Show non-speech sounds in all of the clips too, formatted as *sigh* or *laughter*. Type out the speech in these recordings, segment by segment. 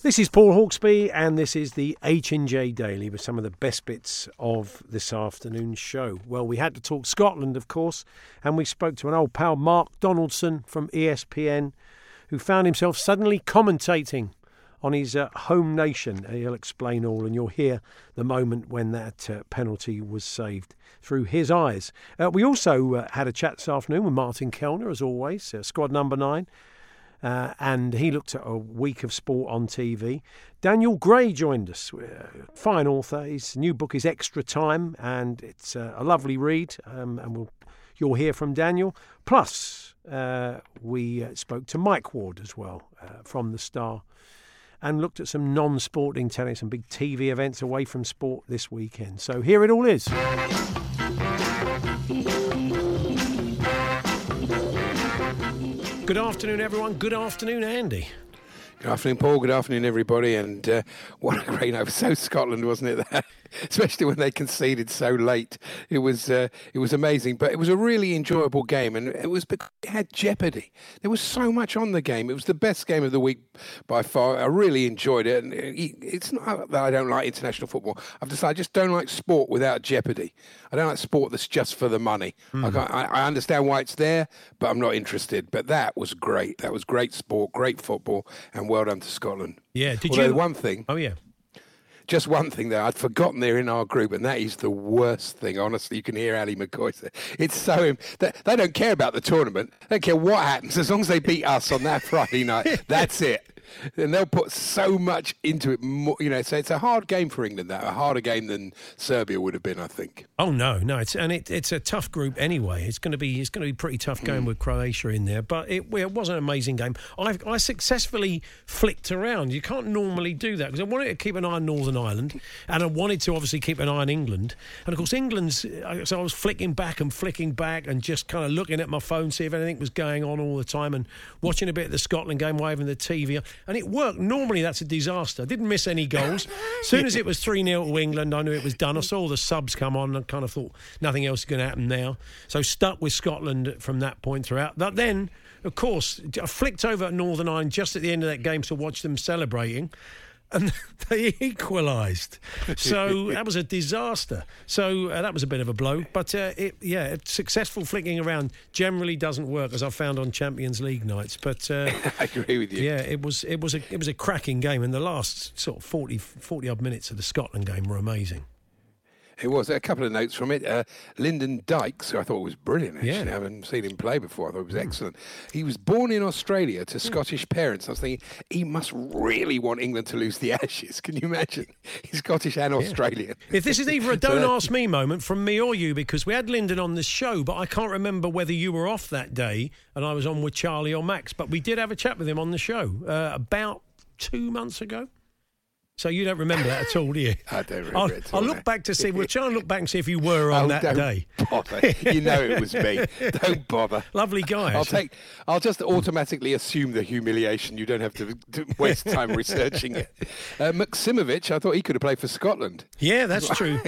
This is Paul Hawksbee, and this is the H and J Daily with some of the best bits of this afternoon's show. Well, we had to talk Scotland, of course, and we spoke to an old pal, Mark Donaldson from ESPN, who found himself suddenly commentating on his uh, home nation. He'll explain all, and you'll hear the moment when that uh, penalty was saved through his eyes. Uh, we also uh, had a chat this afternoon with Martin Kelner, as always, uh, squad number nine. Uh, and he looked at a week of sport on TV. Daniel Gray joined us, fine author. His new book is Extra Time, and it's uh, a lovely read. Um, and we'll, you'll hear from Daniel. Plus, uh, we uh, spoke to Mike Ward as well uh, from the Star, and looked at some non-sporting tennis and big TV events away from sport this weekend. So here it all is. Good afternoon, everyone. Good afternoon, Andy. Good afternoon, Paul. Good afternoon, everybody. And uh, what a great night! So Scotland, wasn't it? That, *laughs* *laughs* especially when they conceded so late, it was uh, it was amazing. But it was a really enjoyable game, and it was because it had jeopardy. There was so much on the game. It was the best game of the week by far. I really enjoyed it, and it's not that I don't like international football. I've decided I just don't like sport without jeopardy. I don't like sport that's just for the money. Mm. I, I understand why it's there, but I'm not interested. But that was great. That was great sport, great football, and well done to Scotland. Yeah, did Although you? One thing, Oh yeah. Just one thing though, I'd forgotten they're in our group, and that is the worst thing. Honestly, you can hear Ali McCoy say it's so. They, they don't care about the tournament. They don't care what happens as long as they beat us on that *laughs* Friday night. That's it. And they'll put so much into it. More, you know, so it's a hard game for England. That a harder game than Serbia would have been, I think. Oh no, no, it's and it, it's a tough group anyway. It's going to be it's going to be pretty tough going hmm. with Croatia in there, but it, it was an amazing game. I I successfully flicked around. You can't normally do that because I wanted to keep an eye on Northern Ireland, and I wanted to obviously keep an eye on England. And of course, England's so I was flicking back and flicking back and just kind of looking at my phone, see if anything was going on all the time, and watching a bit of the Scotland game, waving the TV, and it worked. Normally, that's a disaster. I didn't miss any goals. As *laughs* soon as it was three 0 to England, I knew it was done. I saw the subs come on and kind of thought nothing else is going to happen now. So stuck with Scotland from that point throughout. But then, of course, I flicked over at Northern Ireland just at the end of that game to watch them celebrating. And *laughs* they equalised, so *laughs* that was a disaster. So uh, that was a bit of a blow, but uh, it, yeah, successful flicking around generally doesn't work, as I've found on Champions League nights. But uh, *laughs* I agree with you. yeah, it was it was a it was a cracking game, and the last sort of 40, 40 odd minutes of the Scotland game were amazing. It was a couple of notes from it. Uh, Lyndon Dykes, who I thought was brilliant. Actually, Yeah. I haven't seen him play before. I thought he was excellent. He was born in Australia to Scottish parents. I was thinking he must really want England to lose the Ashes. Can you imagine? *laughs* He's Scottish and Australian. If this is either a *laughs* don't that- ask me moment from me or you, because we had Lyndon on the show, but I can't remember whether you were off that day and I was on with Charlie or Max, but we did have a chat with him on the show uh, about two months ago. So you don't remember that at all, do you? *laughs* I don't remember I'll, it I'll look back to see. We'll try and look back and see if you were on Oh, that don't day. Bother. You know it was me. *laughs* Don't bother. Lovely guy. I'll take. I'll just automatically assume the humiliation. You don't have to, to waste time researching it. Uh, Maksimovic, I thought he could have played for Scotland. Yeah, that's *laughs* true.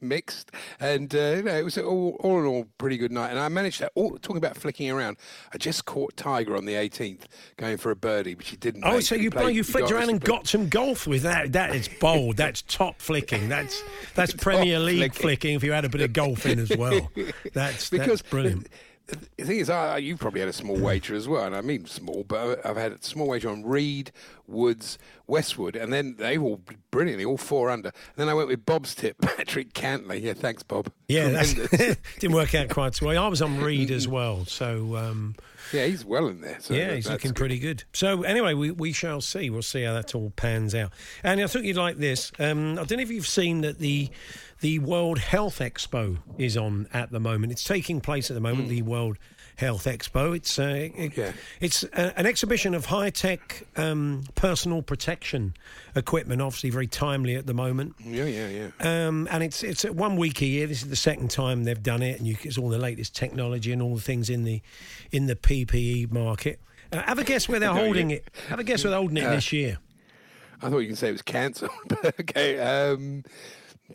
Mixed, and uh, you know, it was all, all in all pretty good night. And I managed to. All, talking about flicking around, I just caught Tiger on the 18th going for a birdie, which he didn't. Oh, make. so you played- you flicked around and got some golf with that. That is bold. That's top flicking. That's that's *laughs* Premier League flicking. flicking. If you add a bit of golf in as well, *laughs* that's because that's brilliant. The thing is, I, you probably had a small wager as well, and I mean small, but I've had a small wager on Reed, Woods, Westwood, and then they all brilliantly, all four under. And then I went with Bob's tip, *laughs* Patrick Cantlay. Yeah, thanks, Bob. Yeah, that *laughs* didn't work out quite so well. I was on Reed as well, so um, yeah, he's well in there. So yeah, he's looking good. pretty good. So anyway, we, we shall see. We'll see how that all pans out. And I thought you'd like this. Um, I don't know if you've seen that the the World Health Expo is on at the moment. It's taking place at the moment. Mm. The World Health Expo. It's uh, it, yeah. it's a, an exhibition of high tech um, personal protection equipment. Obviously, very timely at the moment. Yeah, yeah, yeah. Um, and it's it's one week a year. This is the second time they've done it, and you, it's all the latest technology and all the things in the in the PPE market. Uh, have a guess where they're *laughs* holding it. Have a guess where they're holding it uh, this year. I thought you could say it was cancelled. *laughs* okay. Um,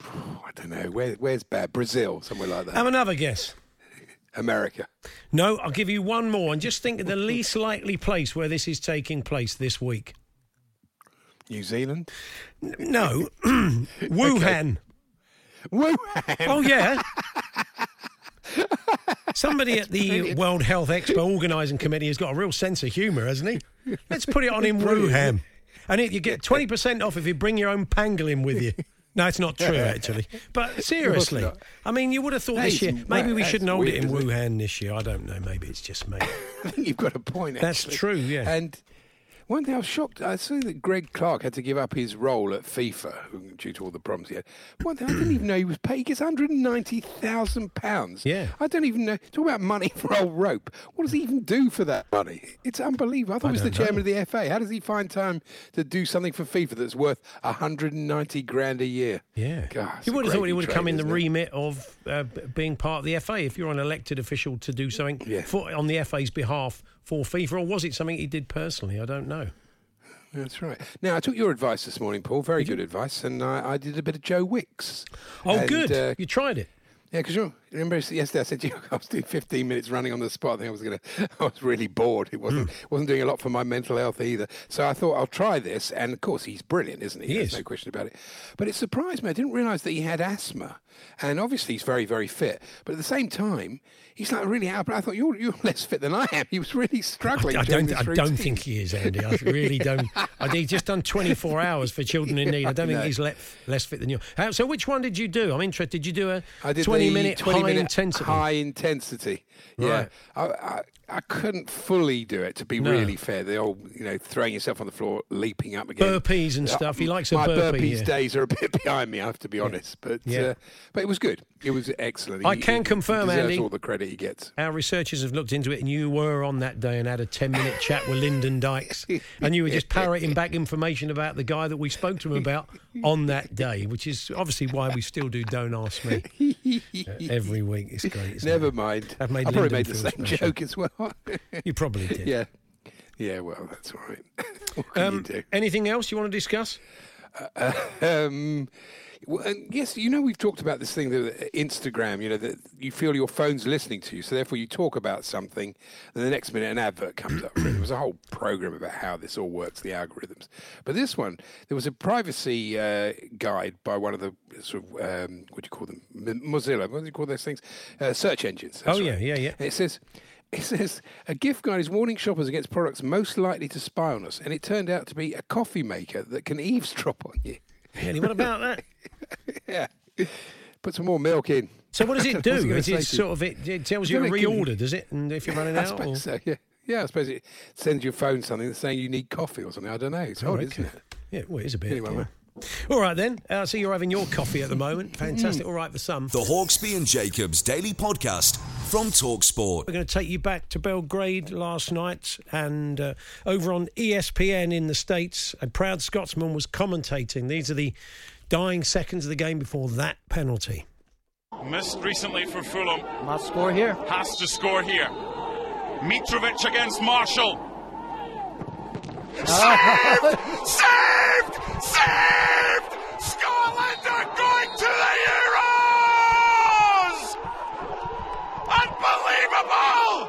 *sighs* I don't know. Where, where's bad? Brazil, somewhere like that. Have another guess. America. No, I'll give you one more, and just think of the least likely place where this is taking place this week. New Zealand. N- no, *clears throat* Wuhan. Wuhan. Oh yeah. *laughs* Somebody at the World Health Expo organising committee has got a real sense of humour, hasn't he? Let's put it on in *laughs* Wuhan. And it, you get 20% off if you bring your own pangolin with you. No, it's not true, *laughs* actually. But seriously, I mean, you would have thought this year. Maybe we shouldn't hold it in Wuhan this year. I don't know. Maybe it's just me. *laughs* I think you've got a point. Actually. That's true. Yeah. And one thing I was shocked, I saw that Greg Clarke had to give up his role at FIFA due to all the problems he had. One thing I didn't even know he was paid. He gets £190,000. Yeah. I don't even know. Talk about money *laughs* for old rope. What does he even do for that money? It's unbelievable. I thought I he was the chairman know. of the FA. How does he find time to do something for FIFA that's worth 190 grand a year? Yeah. God, you would have thought he would have come in the remit of uh, being part of the FA if you're an elected official to do something yeah. for, on the FA's behalf for FIFA, or was it something he did personally? I don't know. That's right. Now, I took your advice this morning, Paul. Very good advice. And I, I did a bit of Joe Wicks. Oh, and, good. Uh, you tried it. Yeah, because you remember yesterday I said to you *laughs* I was doing 15 minutes running on the spot. I think I was going *laughs* to. I was really bored. It wasn't mm. wasn't doing a lot for my mental health either. So I thought I'll try this. And of course, he's brilliant, isn't he? he There's is. no question about it. But it surprised me. I didn't realise that he had asthma. And obviously, he's very very fit. But at the same time, he's like really out. But I thought you're you're *laughs* less fit than I am. He was really struggling. I, I don't. I don't think he is, Andy. I really don't. I he's just done 24 hours for children in need. I don't think he's le- less fit than you. So which one did you do? I'm interested. Did you do a I did 20 minute 20 high intensity? High intensity. Yeah. I, I, I couldn't fully do it to be No. really fair. The old, you know, throwing yourself on the floor, leaping up again. Burpees and stuff. He likes a My burpee, burpees yeah. days are a *laughs* bit behind me. I have to be honest, but Yeah. uh, but it was good. It was excellent. I He- can he confirm, Andy. all the credit he gets. Our researchers have looked into it, and you were on that day and had a 10 minute *laughs* chat with Lyndon Dykes, and you were just parroting back information about the guy that we spoke to him about on that day, which is obviously why we still do Don't Ask Me uh, every week. It's great. Never it? mind. I've made I probably made the same special. joke as well. *laughs* You probably did. yeah, yeah. Well, that's all right. *laughs* what can you Um, do? anything else you want to discuss? *laughs* Um, well, and yes, you know we've talked about this thing that uh, Instagram. You know that you feel your phone's listening to you, so therefore you talk about something, and the next minute an advert comes up. There was a whole program about how this all works, the algorithms. But this one, there was a privacy uh, guide by one of the sort of um, what do you call them, M- Mozilla? What do you call those things? Uh, search engines. Oh, yeah, right. yeah, yeah. And It says. *laughs* It says a gift guide is warning shoppers against products most likely to spy on us, and it turned out to be a coffee maker that can *laughs* eavesdrop on you. What about that? *laughs* Yeah. Put some more milk in. So what does it *laughs* do? It Is sort of it, it tells you to reorder, does it? And if you're running I out, or? so, yeah. Yeah, I suppose it sends your phone something that's saying you need coffee or something. I don't know. It's Oh, odd, okay. isn't it? Yeah, well, it is a bit. Anyway, yeah. Well. All right then. Uh, so you're having your coffee at the moment. Fantastic. All right for some. The Hawksbee and Jacobs Daily Podcast from Talksport. We're going to take you back to Belgrade last night, and uh, over on ESPN in the States, a proud Scotsman was commentating. These are the dying seconds of the game before that penalty. Missed recently for Fulham. Must score here. Has to score here. Mitrovic against Marshall. *laughs* Saved! Saved! Saved! Scotland are going to the Euros! Unbelievable!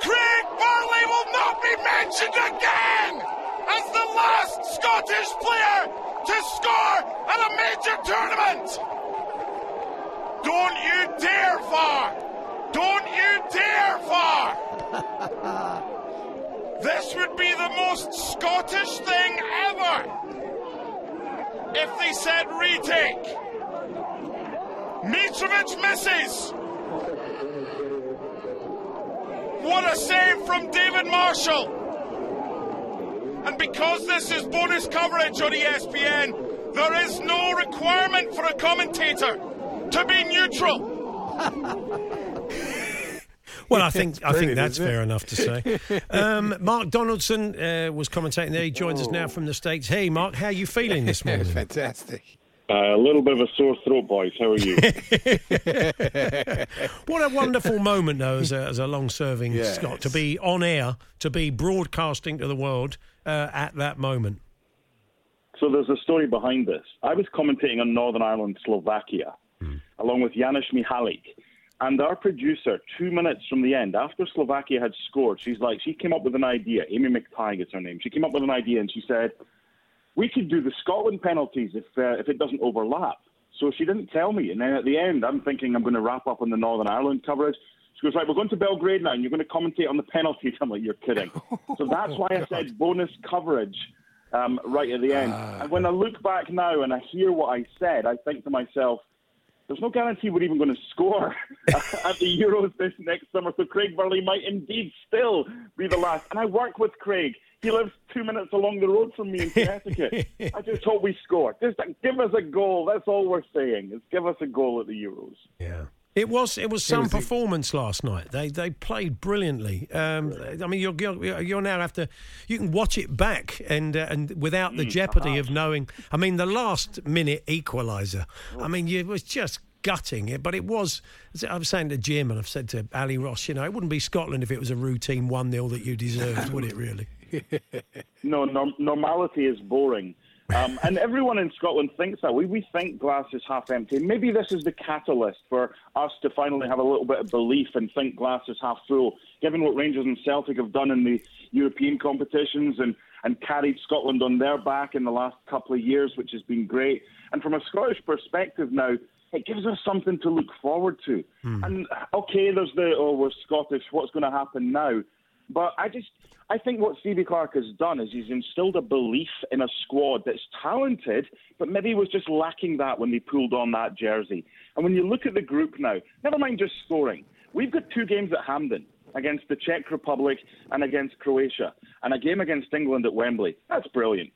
Craig Burley will not be mentioned again as the last Scottish player to score at a major tournament! Don't you dare, VAR! Don't you dare, VAR! *laughs* this would be the most Scottish thing ever if they said retake. Mitrovic misses. What a save from David Marshall. And because this is bonus coverage on ESPN, there is no requirement for a commentator to be neutral. *laughs* Well, I think I think that's fair enough to say. *laughs* Um, Mark Donaldson uh, was commentating there. He joins us now from the states. Hey, Mark, how are you feeling this *laughs* morning? Fantastic. Uh, a little bit of a sore throat, boys. How are you? *laughs* What a wonderful moment, though, as a, as a long-serving Yes. Scot, to be on air, to be broadcasting to the world uh, at that moment. so there's a story behind this. I was commentating on Northern Ireland, Slovakia, along with Janusz Michallik. And our producer, two minutes from the end, after Slovakia had scored, she's like, she came up with an idea. Amy McTighe is her name. She came up with an idea and she said, we could do the Scotland penalties if uh, if it doesn't overlap. So she didn't tell me. And then at the end, I'm thinking I'm going to wrap up on the Northern Ireland coverage. She goes, right, we're going to Belgrade now, and you're going to commentate on the penalties. *laughs* I'm like, you're kidding. So that's why I *laughs* said bonus coverage um, right at the end. and when I look back now and I hear what I said, I think to myself, there's no guarantee we're even going to score *laughs* at the Euros this next summer. So Craig Burley might indeed still be the last. And I work with Craig. He lives two minutes along the road from me in Connecticut. I just hope we score. Just give us a goal. That's all we're saying. Is give us a goal at the Euros. Yeah. It was it was some performance last night. They they played brilliantly. Um, I mean, you're, you're you're now have to you can watch it back and uh, and without the jeopardy of knowing. I mean, the last minute equaliser. I mean, it was just gutting it, but it was. I was saying to Jim, and I've said to Ali Ross, you know, it wouldn't be Scotland if it was a routine one 0 that you deserved, would it? Really? *laughs* No, norm- normality is boring. Um, and everyone in Scotland thinks that. We, we think glass is half empty. Maybe this is the catalyst for us to finally have a little bit of belief and think glass is half full, given what Rangers and Celtic have done in the European competitions and, and carried Scotland on their back in the last couple of years, which has been great. And from a Scottish perspective now, it gives us something to look forward to. And okay, there's the, oh, we're Scottish, what's going to happen now? But I just, I think what Stevie Clarke has done is he's instilled a belief in a squad that's talented, but maybe was just lacking that when they pulled on that jersey. And when you look at the group now, never mind just scoring, we've got two games at Hampden against the Czech Republic and against Croatia, and a game against England at Wembley. That's brilliant.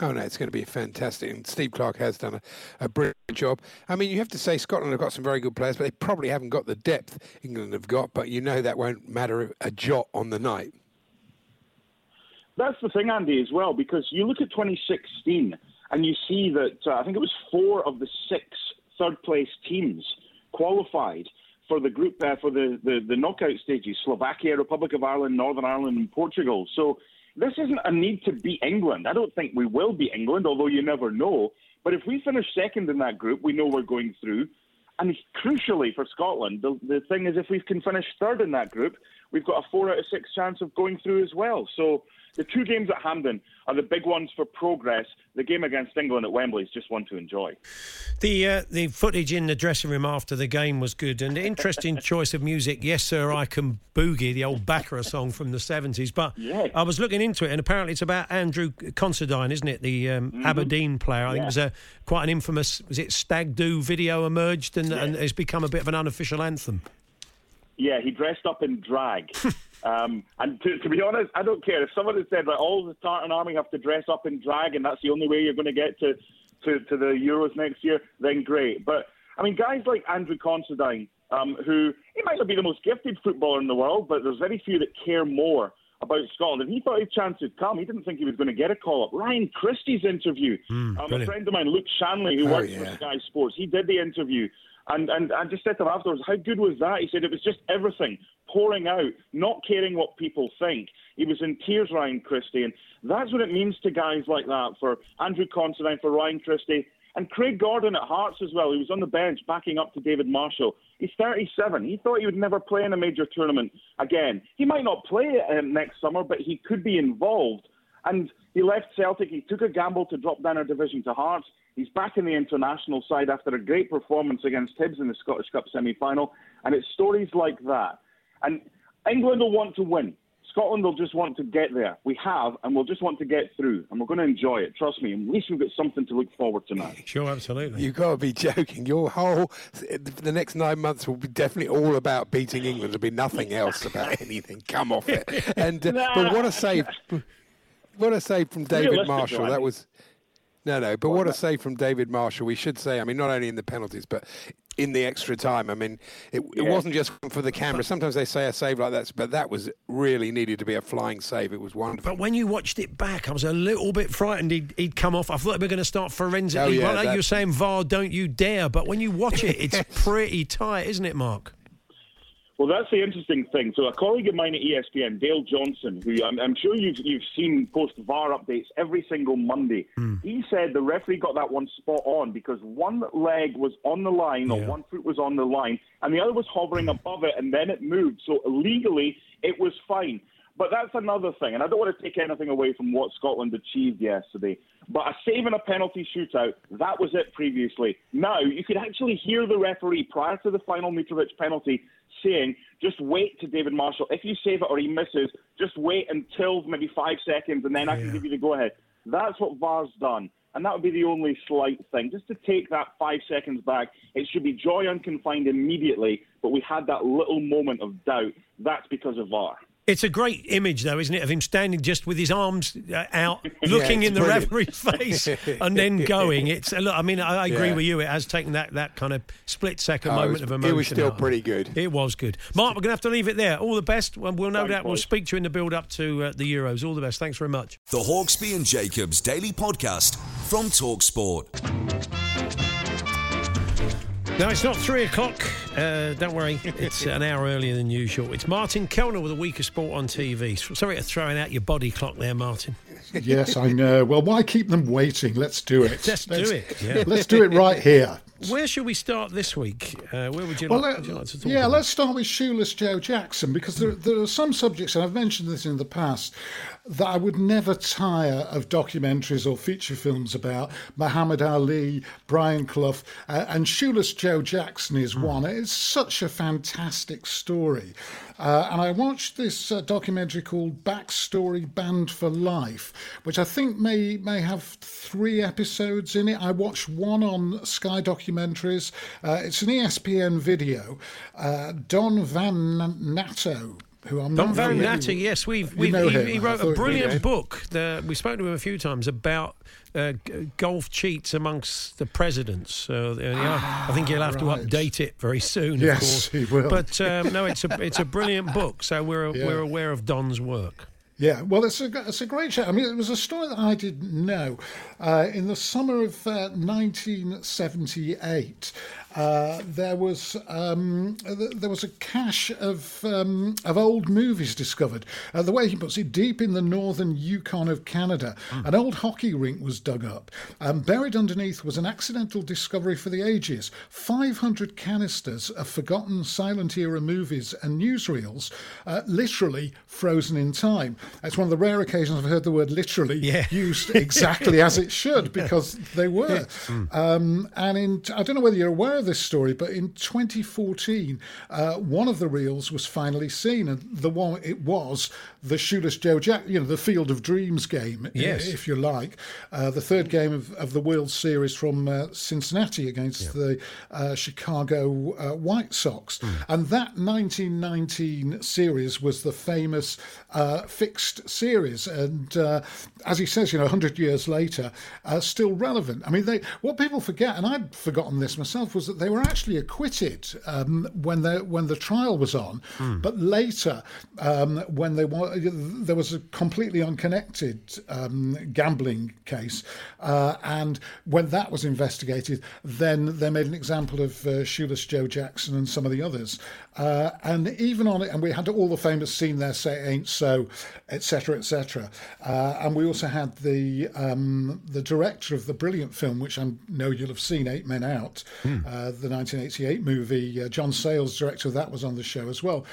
Oh no, it's going to be fantastic. And Steve Clarke has done a, a brilliant job. I mean, you have to say Scotland have got some very good players, but they probably haven't got the depth England have got. But you know that won't matter a jot on the night. That's the thing, Andy, as well, because you look at 2016 and you see that uh, I think it was four of the six third place teams qualified for the group uh, for the, the, the knockout stages Slovakia, Republic of Ireland, Northern Ireland, and Portugal. So this isn't a need to beat England. I don't think we will beat England, although you never know. But if we finish second in that group, we know we're going through. And crucially for Scotland, the, the thing is, if we can finish third in that group, we've got a four out of six chance of going through as well. So the two games at Hampden are the big ones for progress. The game against England at Wembley is just one to enjoy. The uh, the footage in the dressing room after the game was good and interesting *laughs* choice of music. Yes, sir, I can boogie the old Baccara song from the seventies. But Yeah. I was looking into it, and apparently it's about Andrew Considine, isn't it? The um, Aberdeen player. I think it was a quite an infamous. Was it Stag Do video emerged, and, and it's become a bit of an unofficial anthem. Yeah, he dressed up in drag. *laughs* um, and to, to be honest, I don't care. If someone had said that all the Tartan Army have to dress up in drag and that's the only way you're going to get to, to, to the Euros next year, then great. But, I mean, guys like Andrew Considine, um, who he might not be the most gifted footballer in the world, but there's very few that care more about Scotland. And he thought his chance had come. He didn't think he was going to get a call up. Ryan Christie's interview. um, a friend of mine, Luke Shanley, who Oh, works yeah. for Sky Sports, he did the interview. And, and I just said to him afterwards, how good was that? He said it was just everything pouring out, not caring what people think. He was in tears, Ryan Christie. And that's what it means to guys like that for Andrew Considine, for Ryan Christie. And Craig Gordon at Hearts as well. He was on the bench backing up to David Marshall. He's 37. He thought he would never play in a major tournament again. He might not play um, next summer, but he could be involved. And he left Celtic. He took a gamble to drop down a division to Hearts. He's back in the international side after a great performance against Hibs in the Scottish Cup semi final. And it's stories like that. And England will want to win. Scotland will just want to get there. We have, and we'll just want to get through, and we're going to enjoy it. Trust me. At least we've got something to look forward to now. Sure, absolutely. You've got to be joking. Your whole the next nine months will be definitely all about beating England. There'll be nothing else about *laughs* anything. Come off it. And uh, *laughs* but what a save! What a save from David Marshall. That was no, no. But what a save from David Marshall. We should say. I mean, not only in the penalties, but in the extra time. I mean, it, it Yeah. wasn't just for the camera. Sometimes they say a save like that, but that was really needed to be a flying save. It was wonderful. But when you watched it back, I was a little bit frightened he'd, he'd come off. I thought we were going to start forensically. Oh, yeah, well, like that- you're saying, VAR, don't you dare. But when you watch it, it's *laughs* pretty tight, isn't it, Mark? Well, that's the interesting thing. So, a colleague of mine at ESPN, Dale Johnson, who I'm, I'm sure you've you've seen post VAR updates every single Monday, hmm. he said the referee got that one spot on because one leg was on the line or one foot was on the line, and the other was hovering hmm. above it, and then it moved. So legally, it was fine. But that's another thing, and I don't want to take anything away from what Scotland achieved yesterday. But a save and a penalty shootout, that was it previously. Now, you could actually hear the referee prior to the final Mitrovic penalty saying, just wait to David Marshall. If you save it or he misses, just wait until maybe five seconds and then I can give you the go ahead. That's what VAR's done. And that would be the only slight thing. Just to take that five seconds back, it should be joy unconfined immediately, but we had that little moment of doubt. That's because of VAR. It's a great image, though, isn't it, of him standing just with his arms uh, out, *laughs* looking it's in the brilliant. referee's *laughs* face, and then *laughs* going. It's look. I mean, I, I agree Yeah. with you. It has taken that, that kind of split second Oh, moment was- of emotion. it was still out pretty good. It was good. Mark, we're going to have to leave it there. All the best. Well, we'll no Thanks, doubt we'll boys. speak to you in the build up to uh, the Euros. All the best. Thanks very much. The Hawksbee and Jacobs Daily Podcast from Talksport. No, it's not three o'clock. Uh, don't worry, it's an hour earlier than usual. It's Martin Kelner with a week of sport on TV. Sorry for throwing out your body clock there, Martin. yes, I know. Well, why keep them waiting? Let's do it. Let's do Let's- it, yeah. Let's do it right here. Where should we start this week? Uh, where would you, Well, like, let- would you like to talk yeah, about? let's start with Shoeless Joe Jackson because there, there are some subjects, and I've mentioned this in the past, that I would never tire of documentaries or feature films about. Muhammad Ali, Brian Clough, uh, and Shoeless Joe Jackson is Hmm. one. It's such a fantastic story. Uh, and I watched this uh, documentary called Backstory Banned for Life, which I think may may have three episodes in it. I watched one on Sky Documentaries. Uh, it's an ESPN video. Uh, Don Van Natta, who I'm Don Van Natta, yes, we've, we've know he, he wrote a brilliant book. The, we spoke to him a few times about uh, g- golf cheats amongst the presidents. So uh, yeah, I think he'll have to update it very soon. of Yes, course. he will. But um, no, it's a it's a brilliant *laughs* book. So we're Yeah. we're aware of Don's work. Yeah, well, it's a it's a great show. I mean, it was a story that I didn't know. Uh, in the summer of uh, 1978, uh, there was um, th- there was a cache of um, of old movies discovered. Uh, the way he puts it, deep in the northern Yukon of Canada, an old hockey rink was dug up. Um, buried underneath was an accidental discovery for the ages: 500 canisters of forgotten silent era movies and newsreels, uh, literally frozen in time. It's one of the rare occasions I've heard the word literally Yeah. used exactly as it should because they *laughs* were. Um, and in, I don't know whether you're aware of this story, but in 2014, uh, one of the reels was finally seen, and the one it was the Shoeless Joe Jack, you know, the Field of Dreams game, Yes. if you like, uh, the third game of, of the World Series from uh, Cincinnati against the uh, Chicago uh, White Sox, and that 1919 series was the famous uh, fixed series, and uh, as he says, you know, 100 years later, uh, still relevant. I mean, they what people forget, and I'd forgotten this myself, was that they were actually acquitted um, when the when the trial was on, but later um, when they wa- there was a completely unconnected um, gambling case, uh, and when that was investigated, then they made an example of uh, Shoeless Joe Jackson and some of the others, uh, and even on it, and we had all the famous scene there, say ain't so, etc., etc., uh, and we also had the um, the director of the brilliant film, which I know you'll have seen, Eight Men Out, uh, uh, the 1988 movie. Uh, John Sayles, director of that, was on the show as well.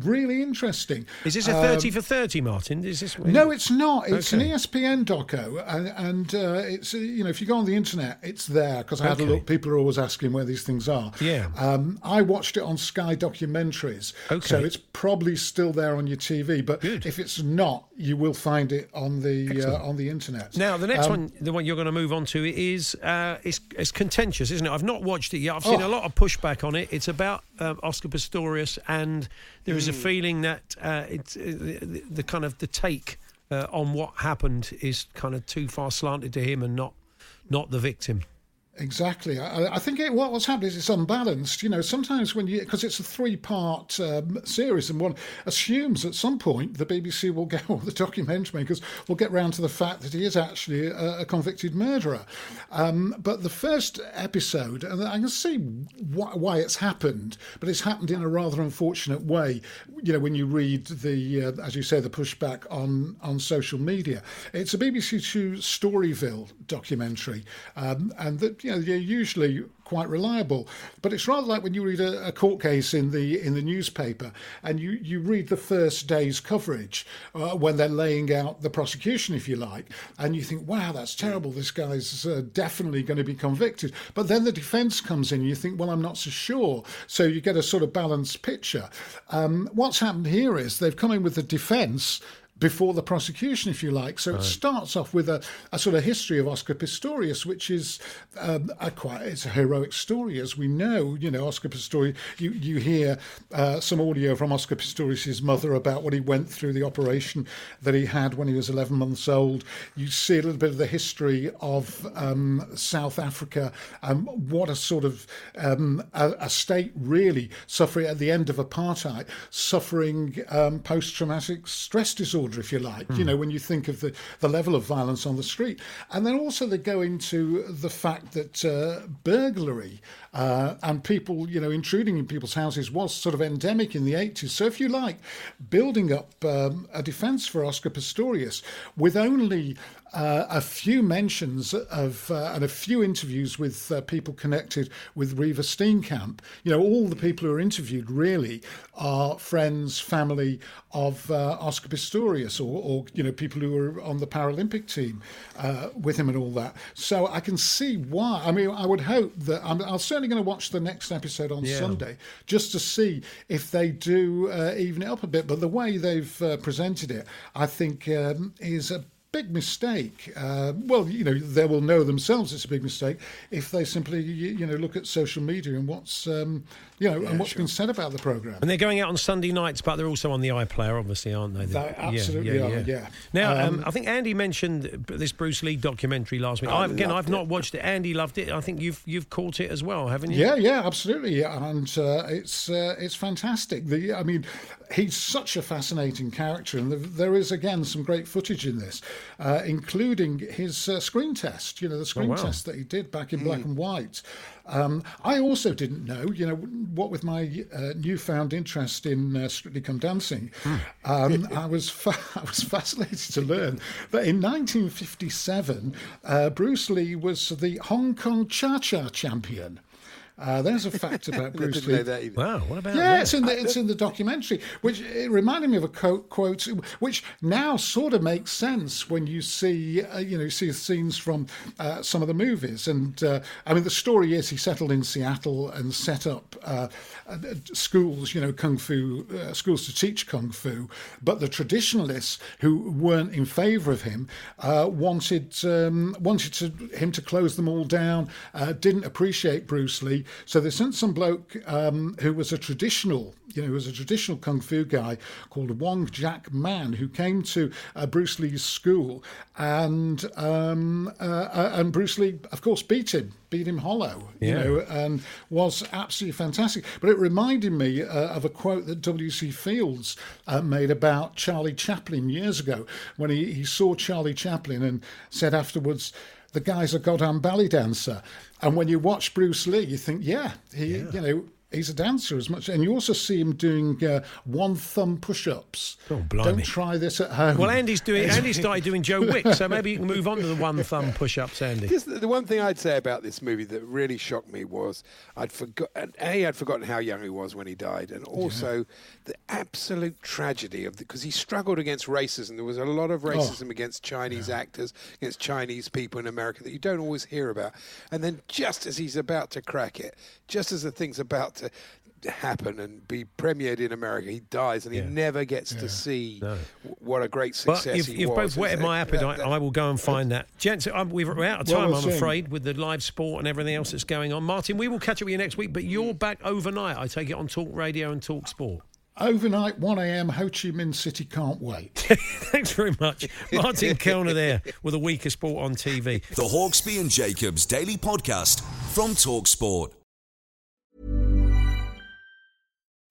Really interesting. Is this a Um, 30 for 30, Martin? Is this no, it's not. It's Okay. an ESPN doco, and, and uh, it's uh, you know if you go on the internet, it's there because I had Okay. a look. People are always asking where these things are. Yeah. Um, I watched it on Sky Documentaries, Okay. so it's probably still there on your TV. But if it's not, you will find it on the uh, on the internet. Now the next Um, one, the one you're going to move on to, is uh, it's, it's contentious, isn't it? I've not watched it yet. I've seen Oh. a lot of pushback on it. It's about um, Oscar Pistorius, and there is a feeling that uh, it's uh, the, the kind of the take uh, on what happened is kind of too far slanted to him and not not the victim. Exactly. I, I think it, what, what's happened is it's unbalanced. You know, sometimes when you, because it's a three part um, series, and one assumes at some point the BBC will get, *laughs* or the documentary makers will get round to the fact that he is actually a, a convicted murderer. Um, but the first episode, and I can see why, why it's happened, but it's happened in a rather unfortunate way. You know, when you read the, uh, as you say, the pushback on, on social media, it's a BBC Two Storyville documentary, um, and that you know they're usually quite reliable. But it's rather like when you read a, a court case in the in the newspaper, and you you read the first day's coverage uh, when they're laying out the prosecution, if you like, and you think, wow, that's terrible. This guy's uh, definitely going to be convicted. But then the defence comes in, and you think, well, I'm not so sure. So you get a sort of balanced picture. Um, what's happened here is they've come in with the defence before the prosecution, if you like. So it starts off with a, a sort of history of Oscar Pistorius, which is um, a quite it's a heroic story, as we know. You know, Oscar Pistorius. You you hear uh, some audio from Oscar Pistorius's mother about what he went through, the operation that he had when he was 11 months old. You see a little bit of the history of um, South Africa, um, what a sort of um, a, a state really suffering at the end of apartheid, suffering um, post-traumatic stress disorder, if you like. You know, when you think of the, the level of violence on the street, and then also they go into the fact that uh, burglary uh, and people, you know, intruding in people's houses was sort of endemic in the 80s. So, if you like, building up um, a defence for Oscar Pistorius with only uh, a few mentions of uh, and a few interviews with uh, people connected with Reeva Steenkamp. You know, all the people who are interviewed really are friends, family of uh, Oscar Pistorius, or, or you know, people who were on the Paralympic team uh, with him and all that. So I can see why. I mean, I would hope that I'm, I'm certainly going to watch the next episode on Yeah. Sunday just to see if they do uh, even it up a bit. But the way they've uh, presented it, I think, um, is a big mistake. Uh, well, you know, they will know themselves it's a big mistake if they simply, you you know, look at social media and what's, um, you know, and what's been said about the program. And they're going out on Sunday nights, but they're also on the iPlayer, obviously, aren't they? They absolutely are, yeah. Now, um, Um, I think Andy mentioned this Bruce Lee documentary last week. I've, again, I've not watched it. Andy loved it. I think you've you've caught it as well, haven't you? Yeah, yeah, absolutely, and uh, it's uh, it's fantastic. The, I mean, he's such a fascinating character, and there is again some great footage in this, uh, including his uh, screen test. You know, the screen wow. test that he did back in black and white. Um, I also didn't know, you know, what with my uh, newfound interest in uh, Strictly Come Dancing, um, I was fa- *laughs* I was fascinated to learn that in 1957, uh, Bruce Lee was the Hong Kong Cha Cha champion. Uh, there's a fact *laughs* about Bruce didn't Lee. know that either. Wow, what about Yeah, that? it's in the it's in the documentary, which it reminded me of a quote, quote which now sort of makes sense when you see uh, you know see scenes from uh, some of the movies. And uh, I mean, the story is he settled in Seattle and set up uh, uh, schools, you know, kung fu uh, schools to teach kung fu. But the traditionalists who weren't in favour of him uh, wanted um, wanted to, him to close them all down. Uh, didn't appreciate Bruce Lee. So they sent some bloke um, who was a traditional, you know, who was a traditional kung fu guy called Wong Jack Man, who came to uh, Bruce Lee's school, and um, uh, uh, and Bruce Lee, of course, beat him, beat him hollow, you know, and was absolutely fantastic. But it reminded me uh, of a quote that W.C. Fields uh, made about Charlie Chaplin years ago when he, he saw Charlie Chaplin and said afterwards, the guy's a goddamn belly dancer. And when you watch Bruce Lee, you think, yeah, he, you know, he's a dancer as much, and you also see him doing uh, one thumb push-ups. Oh, blimey. Don't try this at home. Well, Andy's doing. *laughs* Andy started doing Joe Wick, so maybe you can move on to the one thumb push-ups, Andy. Just the, the one thing I'd say about this movie that really shocked me was I'd forgotten. A, I'd forgotten how young he was when he died, and also the absolute tragedy of because he struggled against racism. There was a lot of racism against Chinese actors, against Chinese people in America that you don't always hear about. And then just as he's about to crack it, just as the thing's about to happen and be premiered in America, he dies, and he Yeah. never gets to see No. w- what a great Well, success you've, he you've was. both whetted my appetite. I will go and find that. Gents, I'm, we're out of Well, time, we'll I'm see. afraid, with the live sport and everything else that's going on. Martin, we will catch up with you next week, but you're back overnight, I take it, on Talk Radio and Talk Sport. Overnight, 1 a.m. Ho Chi Minh City can't wait. *laughs* Thanks very much. Martin Kelner there with a week of sport on TV. The Hawksbee and Jacobs Daily Podcast from Talksport.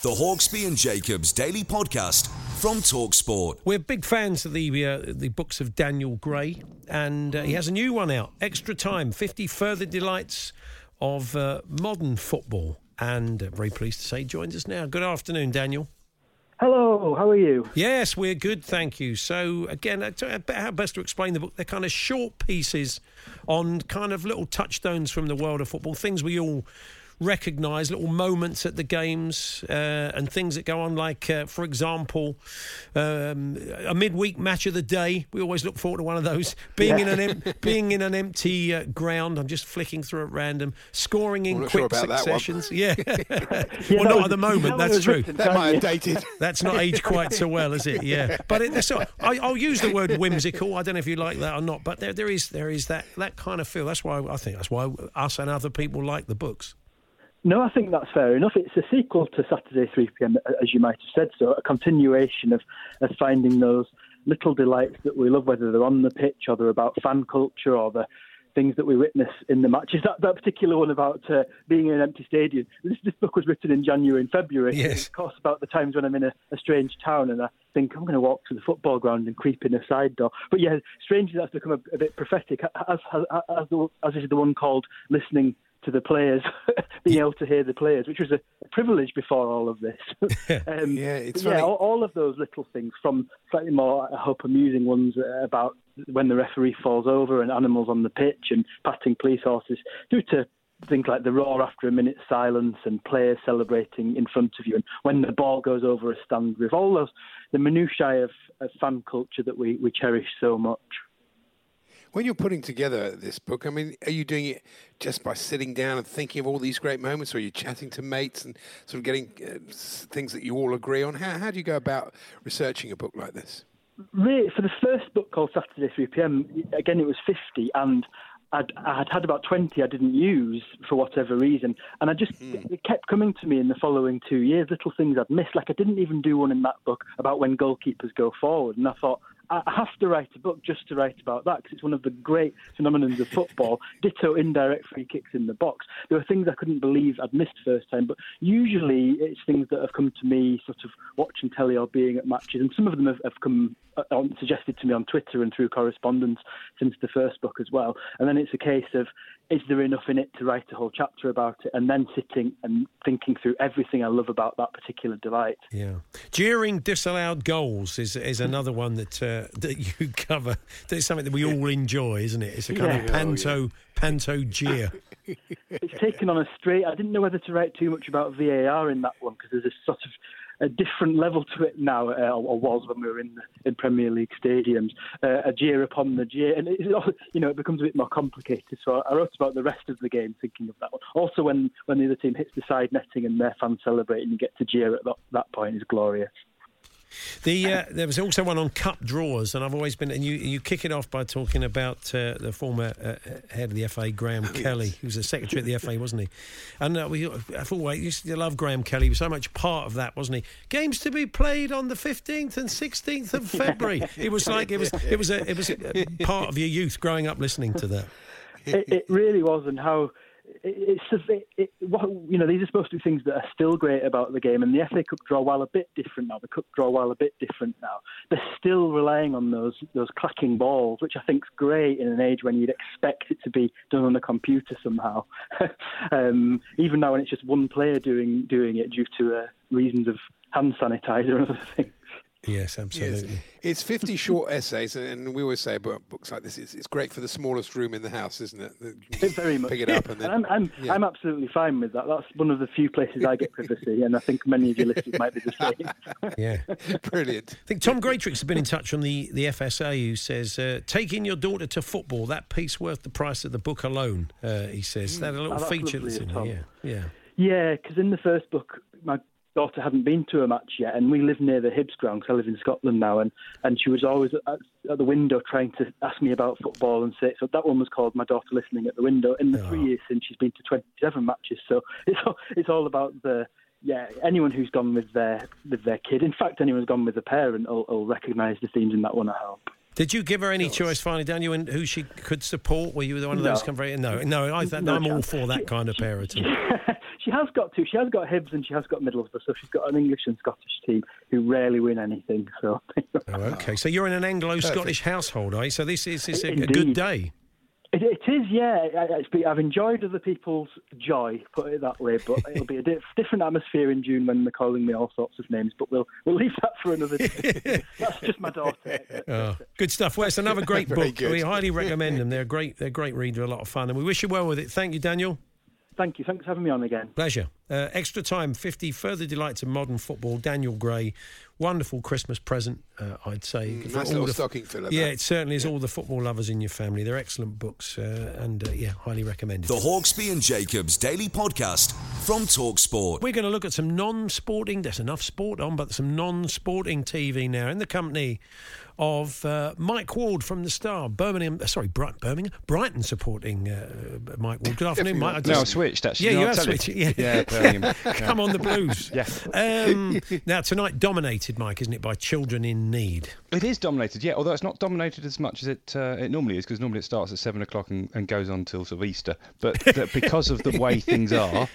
The Hawksbee and Jacobs Daily Podcast from Talksport. We're big fans of the uh, the books of Daniel Gray, and uh, he has a new one out, Extra Time: Fifty Further Delights of uh, Modern Football. And uh, very pleased to say, he joins us now. Good afternoon, Daniel. Hello, how are you? Yes, we're good, thank you. So again, uh, how best to explain the book? They're kind of short pieces on kind of little touchstones from the world of football, things we all recognise, little moments at the games, uh, and things that go on. Like, uh, for example, um, a midweek match of the day. We always look forward to one of those. *laughs* Being in an em- being in an empty uh, ground. I'm just flicking through at random, scoring in quick sure about that one. successions. *laughs* Yeah, *laughs* yeah, well, not was- at the moment. that That's true. written, That might have dated. That's not aged quite so well, is it? Yeah, but it, so I, I'll use the word whimsical. I don't know if you like that or not, but there, there is there is that that kind of feel. That's why I think that's why us and other people like the books. No, I think that's fair enough. It's a sequel to Saturday 3 pm, as you might have said, so a continuation of, of finding those little delights that we love, whether they're on the pitch or they're about fan culture or the things that we witness in the matches. That, that particular one about uh, being in an empty stadium. This, this book was written in January and February. Yes. Of course, about the times when I'm in a, a strange town and I think I'm going to walk to the football ground and creep in a side door. But yeah, strangely, that's become a, a bit prophetic, as, as, as, the, as is the one called listening to the players, *laughs* being able to hear the players, which was a privilege before all of this. *laughs* *laughs* um, Yeah, it's yeah, all, all of those little things, from slightly more, I hope, amusing ones about when the referee falls over and animals on the pitch and patting police horses, through to things like the roar after a minute's silence and players celebrating in front of you, and when the ball goes over a stand with all those the minutiae of, of fan culture that we, we cherish so much. When you're putting together this book, I mean, are you doing it just by sitting down and thinking of all these great moments, or are you chatting to mates and sort of getting uh, things that you all agree on? How, how do you go about researching a book like this? Really, for the first book called Saturday 3 p.m., again, it was 50, and I'd, I had had about 20 I didn't use for whatever reason. And I just, it kept coming to me in the following two years, little things I'd missed. Like I didn't even do one in that book about when goalkeepers go forward. And I thought, I have to write a book just to write about that because it's one of the great phenomenons of football. *laughs* Ditto indirect free kicks in the box. There were things I couldn't believe I'd missed first time, but usually it's things that have come to me sort of watching telly or being at matches, and some of them have, have come on, suggested to me on Twitter and through correspondence since the first book as well. And then it's a case of is there enough in it to write a whole chapter about it, and then sitting and thinking through everything I love about that particular delight. Yeah, jeering disallowed goals is is another one that uh, that you *laughs* cover. That's something that we all enjoy, isn't it? It's a kind Yeah. of panto panto jeer. *laughs* it's taken on a straight. I didn't know whether to write too much about VAR in that one because there's a sort of a different level to it now, uh, or was when we were in in Premier League stadiums. Uh, a jeer upon the jeer, and it, *laughs* you know it becomes a bit more complicated. So I wrote about the rest of the game, thinking of that one. Also, when when the other team hits the side netting and their fans celebrate, and you get to jeer at that, that point is glorious. The uh, there was also one on cup draws, and I've always been. And you you kick it off by talking about uh, the former uh, head of the FA, Graham Kelly, who was the secretary of the FA, wasn't he? And uh, we, I've always used to love Graham Kelly. He was so much part of that, wasn't he? Games to be played on the fifteenth and sixteenth of February. *laughs* It was like it was it was a, it was a *laughs* part of your youth growing up listening to that. it, it really was, and how it, it's just, it, it, you know these are supposed to be things that are still great about the game, and the FA Cup draw, while a bit different now, the Cup draw, while a bit different now, they're still relying on those those clacking balls, which I think is great in an age when you'd expect it to be done on a computer somehow. *laughs* um, even now, when it's just one player doing doing it due to uh, reasons of hand sanitizer and other things. Yes, absolutely. Yes. It's 50 short essays, and we always say about books like this, it's, it's great for the smallest room in the house, isn't it? It very much. Pick it up and then. I'm, I'm, yeah. I'm absolutely fine with that. That's one of the few places I get privacy, and I think many of your listeners might be the same. *laughs* Yeah. *laughs* Brilliant. I think Tom Greatrex has been in touch from the, the FSA who says, uh, taking your daughter to football, that piece worth the price of the book alone, uh, he says. That a little Oh, that's feature lovely that's in of there. Tom. Yeah, yeah. Yeah, because in the first book, my daughter hadn't been to a match yet, and we live near the Hibs ground 'cause I live in Scotland now, and, and she was always at, at the window trying to ask me about football and say. So that one was called "My Daughter Listening at the Window." In the three years since, she's been to 27 matches, so it's all, it's all about the. Yeah, anyone who's gone with their with their kid. In fact, anyone who's gone with a parent will, will recognise the themes in that one. I hope. Did you give her any choice finally, Daniel, in who she could support? Were you the one of those No. come very no, no? I th- No I'm all for that kind of parenting. *laughs* she has got two. She has got Hibs and she has got Middlesbrough, so she's got an English and Scottish team who rarely win anything. So Oh, okay, so you're in an Anglo-Scottish household, are you? So this is, is a, a good day. It, it is, yeah. I, I- it's been- I've enjoyed other people's joy, put it that way. But it'll be a di- *laughs* different atmosphere in June when they're calling me all sorts of names. But we'll we'll leave that for another day. *laughs* That's just my daughter. *laughs* Oh, good stuff. Well, it's another great book. good. We highly recommend them. They're a great. They're a great reader, a lot of fun, and we wish you well with it. Thank you, Daniel. Thank you. Thanks for having me on again. Pleasure. Uh, extra time, 50 further delights of modern football. Daniel Gray, wonderful Christmas present, uh, I'd say. Mm, for nice all little the- stocking filler, Yeah, that. it certainly is all the football lovers in your family. They're excellent books, uh, and uh, yeah, highly recommended. The Hawksbee and Jacobs Daily Podcast from Talksport. We're going to look at some non-sporting. There's enough sport on, but some non-sporting TV now in the company of uh, Mike Ward from the Star, Birmingham. uh, Sorry, Brighton, Birmingham, Brighton supporting uh, Mike Ward. Good afternoon, Mike. I No, I've switched, actually. Yeah, No, you have switched. Yeah, Yeah, Birmingham. *laughs* Come on, the Blues. Yeah. Um, now tonight, dominated, Mike, isn't it, by children in need? It is dominated, yeah. Although it's not dominated as much as it uh, it normally is, because normally it starts at seven o'clock and, and goes on till sort of Easter. But *laughs* because of the way things are,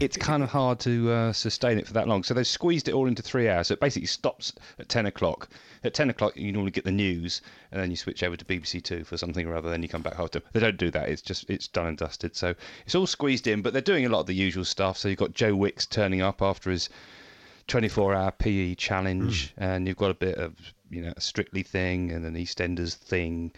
it's kind of hard to uh, sustain it for that long. So they've squeezed it all into three hours. So it basically stops at ten o'clock. At ten o'clock, you normally get the news, and then you switch over to BBC Two for something or other. Then you come back after. They don't do that. It's just it's done and dusted. So it's all squeezed in. But they're doing a lot of the usual stuff. So you've got Joe Wicks turning up after his 24 hour PE challenge, hmm. and you've got a bit of you know a Strictly thing and an EastEnders thing,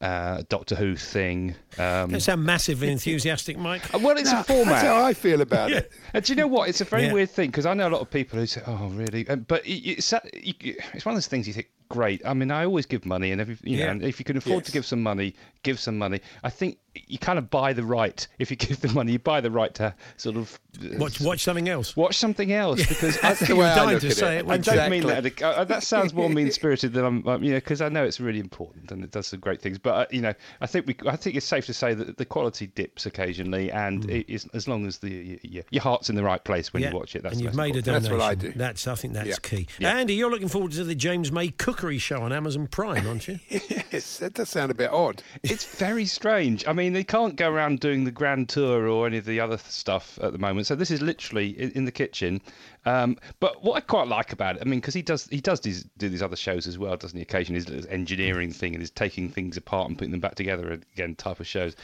uh, Doctor Who thing. Um, Don't sound massively enthusiastic, Mike. uh, well, it's a format. That's how I feel about *laughs* it. And do you know what? It's a very Yeah. weird thing because I know a lot of people who say, "Oh, really?" But it's it's one of those things you think, "Great." I mean, I always give money, and every you know, Yeah. and if you can afford to give some money, give some money. I think you kind of buy the right if you *laughs* give the money. You buy the right to sort of Watch, watch something else. watch something else because *laughs* I, That's the way I look to at say it. it, I wouldn't don't mean that. Uh, that sounds more *laughs* mean spirited than I'm, you know, because I know it's really important and it does some great things. But uh, you know, I think we, I think it's safe to say that the quality dips occasionally, and it is, as long as the y- your heart's in the right place when Yeah, you watch it, that's and you've most made a important. donation. That's what I do. That's I think that's Yeah. key. Yeah. Andy, you're looking forward to the James May Cookery Show on Amazon Prime, aren't you? Yes, that does sound a bit odd. It's very strange. I mean, they can't go around doing the grand tour or any of the other stuff at the moment. So this is literally in, in the kitchen. Um, but what I quite like about it, I mean, because he does he does these, do these other shows as well, doesn't he? Occasionally, his engineering thing and his taking things apart and putting them back together again type of shows.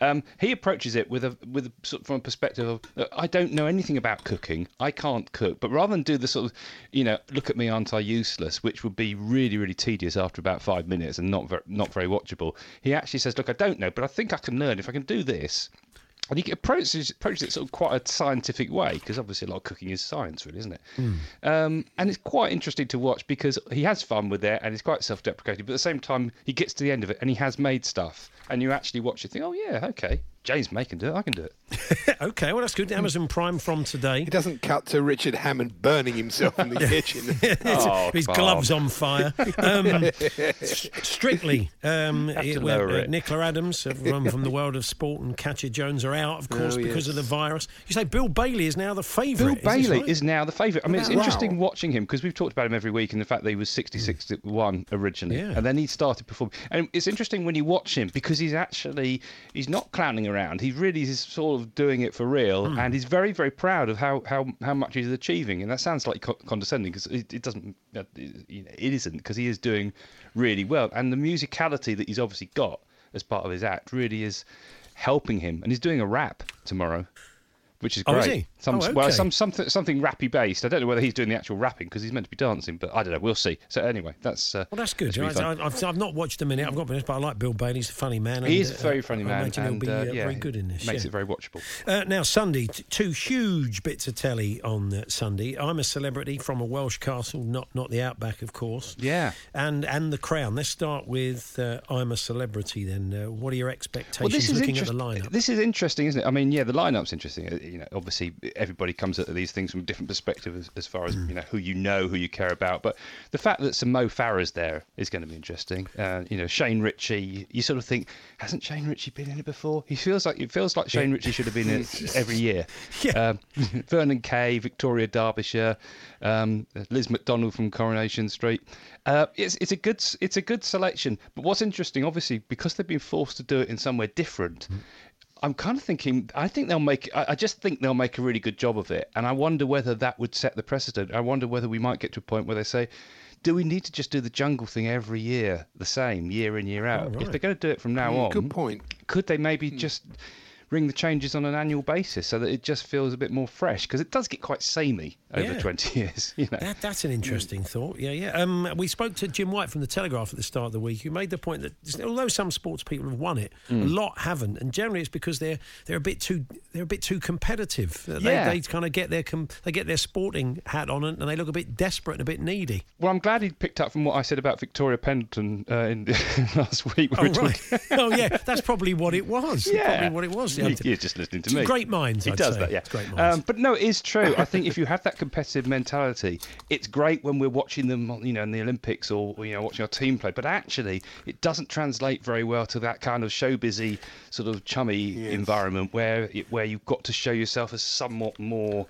Um, he approaches it with a with sort of from a perspective of uh, I don't know anything about cooking, I can't cook, but rather than do the sort of you know look at me, aren't I useless, which would be really really tedious after about five minutes and not very, not very watchable. He actually says, look, I don't know, but I think I can learn if I can do this. And he approaches, approaches it sort of quite a scientific way because obviously a lot of cooking is science, really, isn't it? Um, and it's quite interesting to watch because he has fun with it and he's quite self-deprecating, but at the same time he gets to the end of it and he has made stuff, and you actually watch it, think, oh yeah, okay, James May can do it, I can do it. *laughs* okay, well that's good. Amazon Prime from today. It doesn't cut to Richard Hammond burning himself in the *laughs* kitchen. *laughs* Oh, His Bob. gloves on fire. Um, Strictly, um, Have it- well, uh. Nicola Adams uh, from, from the world of sport and Katya Jones are out, of course, Oh, because of the virus. You say Bill Bailey is now the favourite. Bill is Bailey right? is now the favourite. I mean, it's Wow. interesting watching him because we've talked about him every week and the fact that he was 66 to 1 originally. Yeah. And then he started performing. And it's interesting when you watch him because he's actually, he's not clowning around. He really is sort of doing it for real. Hmm. And he's very, very proud of how, how, how much he's achieving. And that sounds like co- condescending because it, it doesn't, uh, you know, it isn't because he is doing really well. And the musicality that he's obviously got as part of his act really is helping him. And he's doing a rap tomorrow. Which is Oh, great. is he? Some, Oh, Well, some something something rappy based. I don't know whether he's doing the actual rapping because he's meant to be dancing, but I don't know. We'll see. So anyway, that's uh, Well, that's good. really I, have I've not watched a minute. I've got honest, but I like Bill Bailey. He's a funny man. he and, is a uh, very funny I man, imagine and he'll be uh, uh, yeah, very good in this. Makes yeah. it very watchable. Uh, now, Sunday, t- two huge bits of telly on uh, Sunday. I'm a celebrity from a Welsh castle, not not the Outback, of course. Yeah. And and the Crown. Let's start with uh, I'm a celebrity. Then, uh, what are your expectations Well, this is looking at the lineup? This is interesting, isn't it? I mean, yeah, the lineup's interesting. Uh, You know, obviously everybody comes at these things from a different perspective as, as far as Hmm. you know who you know, who you care about. But the fact that some Mo Farah's there is going to be interesting. Uh, you know, Shane Richie. You sort of think, hasn't Shane Richie been in it before? He feels like it feels like Shane Richie should have been in *laughs* it every year. Yeah. Um, *laughs* Vernon Kay, Victoria Derbyshire, um, Liz McDonald from Coronation Street. Uh, it's it's a good it's a good selection. But what's interesting, obviously, because they've been forced to do it in somewhere different. I'm kind of thinking. I think they'll make. I I just think they'll make a really good job of it, and I wonder whether that would set the precedent. I wonder whether we might get to a point where they say, "Do we need to just do the jungle thing every year, the same year in year out? Oh, if they're going to do it from now mm, on, Good point. could they maybe hmm. just ring the changes on an annual basis so that it just feels a bit more fresh? Because it does get quite samey over Yeah. 20 *laughs* years. You know. That, that's an interesting thought. Yeah, yeah. Um, we spoke to Jim White from the Telegraph at the start of the week, who made the point that although some sports people have won it, a Mm. lot haven't, and generally it's because they're they're a bit too they're a bit too competitive. They, Yeah. they kind of get their com- they get their sporting hat on and, and they look a bit desperate and a bit needy. Well, I'm glad he picked up from what I said about Victoria Pendleton uh, in *laughs* last week. We Oh right. *laughs* oh yeah, that's probably what it was. Yeah. probably what it was. He- *laughs* You're just listening to me. Great minds. He I'd does say. that, yeah. It's great minds. Um, but no, it is true. I think if you have that competitive mentality, it's great when we're watching them, you know, in the Olympics or you know watching our team play. But actually, it doesn't translate very well to that kind of show busy, sort of chummy environment where it, where you've got to show yourself as somewhat more.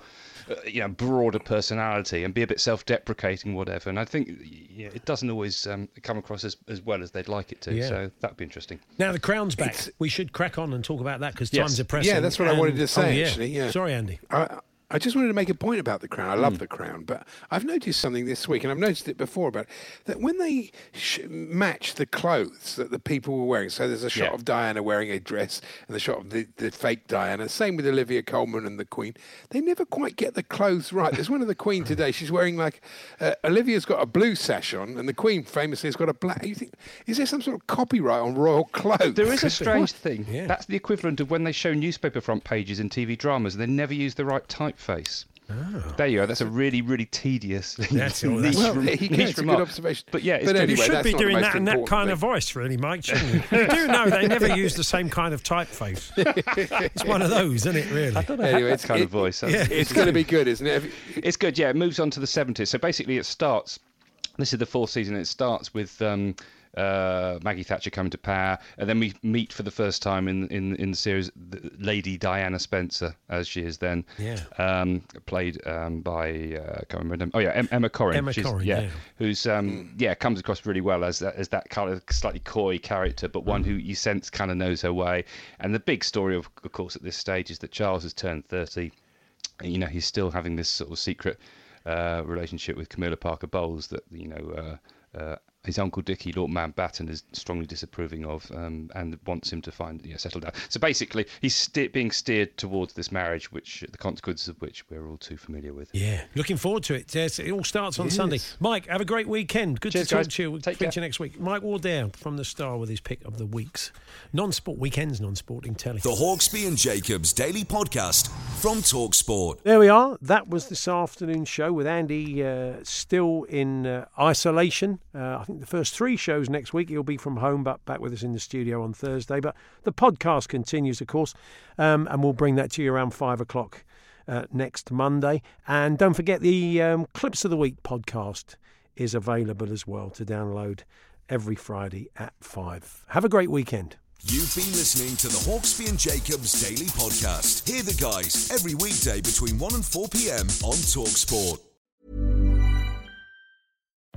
Uh, you know, broader personality and be a bit self-deprecating, whatever. And I think yeah, it doesn't always um, come across as, as well as they'd like it to. Yeah. So that'd be interesting. now the crown's back. We should crack on and talk about that because Yes. times are pressing. Yeah, that's what I wanted to say, oh, yeah. actually, yeah. Sorry, Andy. I, I just wanted to make a point about the crown. I love the crown, but I've noticed something this week, and I've noticed it before about that when they sh- match the clothes that the people were wearing. So there's a shot Yeah. of Diana wearing a dress and the shot of the, the fake Diana. Same with Olivia Colman and the Queen. They never quite get the clothes right. There's one of the Queen *laughs* today. She's wearing like uh, Olivia's got a blue sash on, and the Queen famously has got a black. You think is there some sort of copyright on royal clothes? There is a strange thing. Yeah. That's the equivalent of when they show newspaper front pages in TV dramas and they never use the right typeface. There you are. That's a really, really tedious That's all- *laughs* niche, that's- Well, rem- there you go. a good observation. But yeah, it's But good. anyway, you should be doing that in that kind thing. of voice, really, Mike. shouldn't you? you do know they never *laughs* use the same kind of typeface. It's one of those, isn't it, really? I thought I Anyway, had that it's- kind of voice. Yeah. It's going to be good, isn't it? It's good, yeah. It moves on to the 70s. So basically, it starts. This is the fourth season. It starts with um, uh, Maggie Thatcher coming to power, and then we meet for the first time in in in the series Lady Diana Spencer, as she is then. Yeah. Um, played um, by uh, can't remember. Oh yeah, Em- Emma Corrin. Emma Corrin, yeah, yeah. who's um, yeah comes across really well as that, as that kind of slightly coy character, but one who you sense kind of knows her way. And the big story, of, of course, at this stage is that Charles has turned thirty you know he's still having this sort of secret uh, relationship with Camilla Parker Bowles that you know uh, uh, his uncle Dickie, Lord Mountbatten, is strongly disapproving of um, and wants him to find yeah settle down. So basically, he's ste- being steered towards this marriage, which the consequences of which we're all too familiar with. Yeah, looking forward to it. Yes, it all starts on Yes. Sunday. Mike, have a great weekend. Good Cheers, to talk guys. to you. We'll Take speak to you next week. Mike Wardell from the Star with his pick of the weeks. Non-sport weekends, non-sporting telly. The Hawksbee and Jacobs Daily Podcast from Talksport. There we are. That was this afternoon's show with Andy uh, still in uh, isolation. Uh, I think the first three shows next week he'll be from home, but back with us in the studio on Thursday. But the podcast continues, of course, um, and we'll bring that to you around five o'clock uh, next Monday. And don't forget the um, Clips of the Week podcast is available as well to download every Friday at five. Have a great weekend. You've been listening to the Hawksbee and Jacobs Daily Podcast. Hear the guys every weekday between 1 and 4 p.m. on Talksport.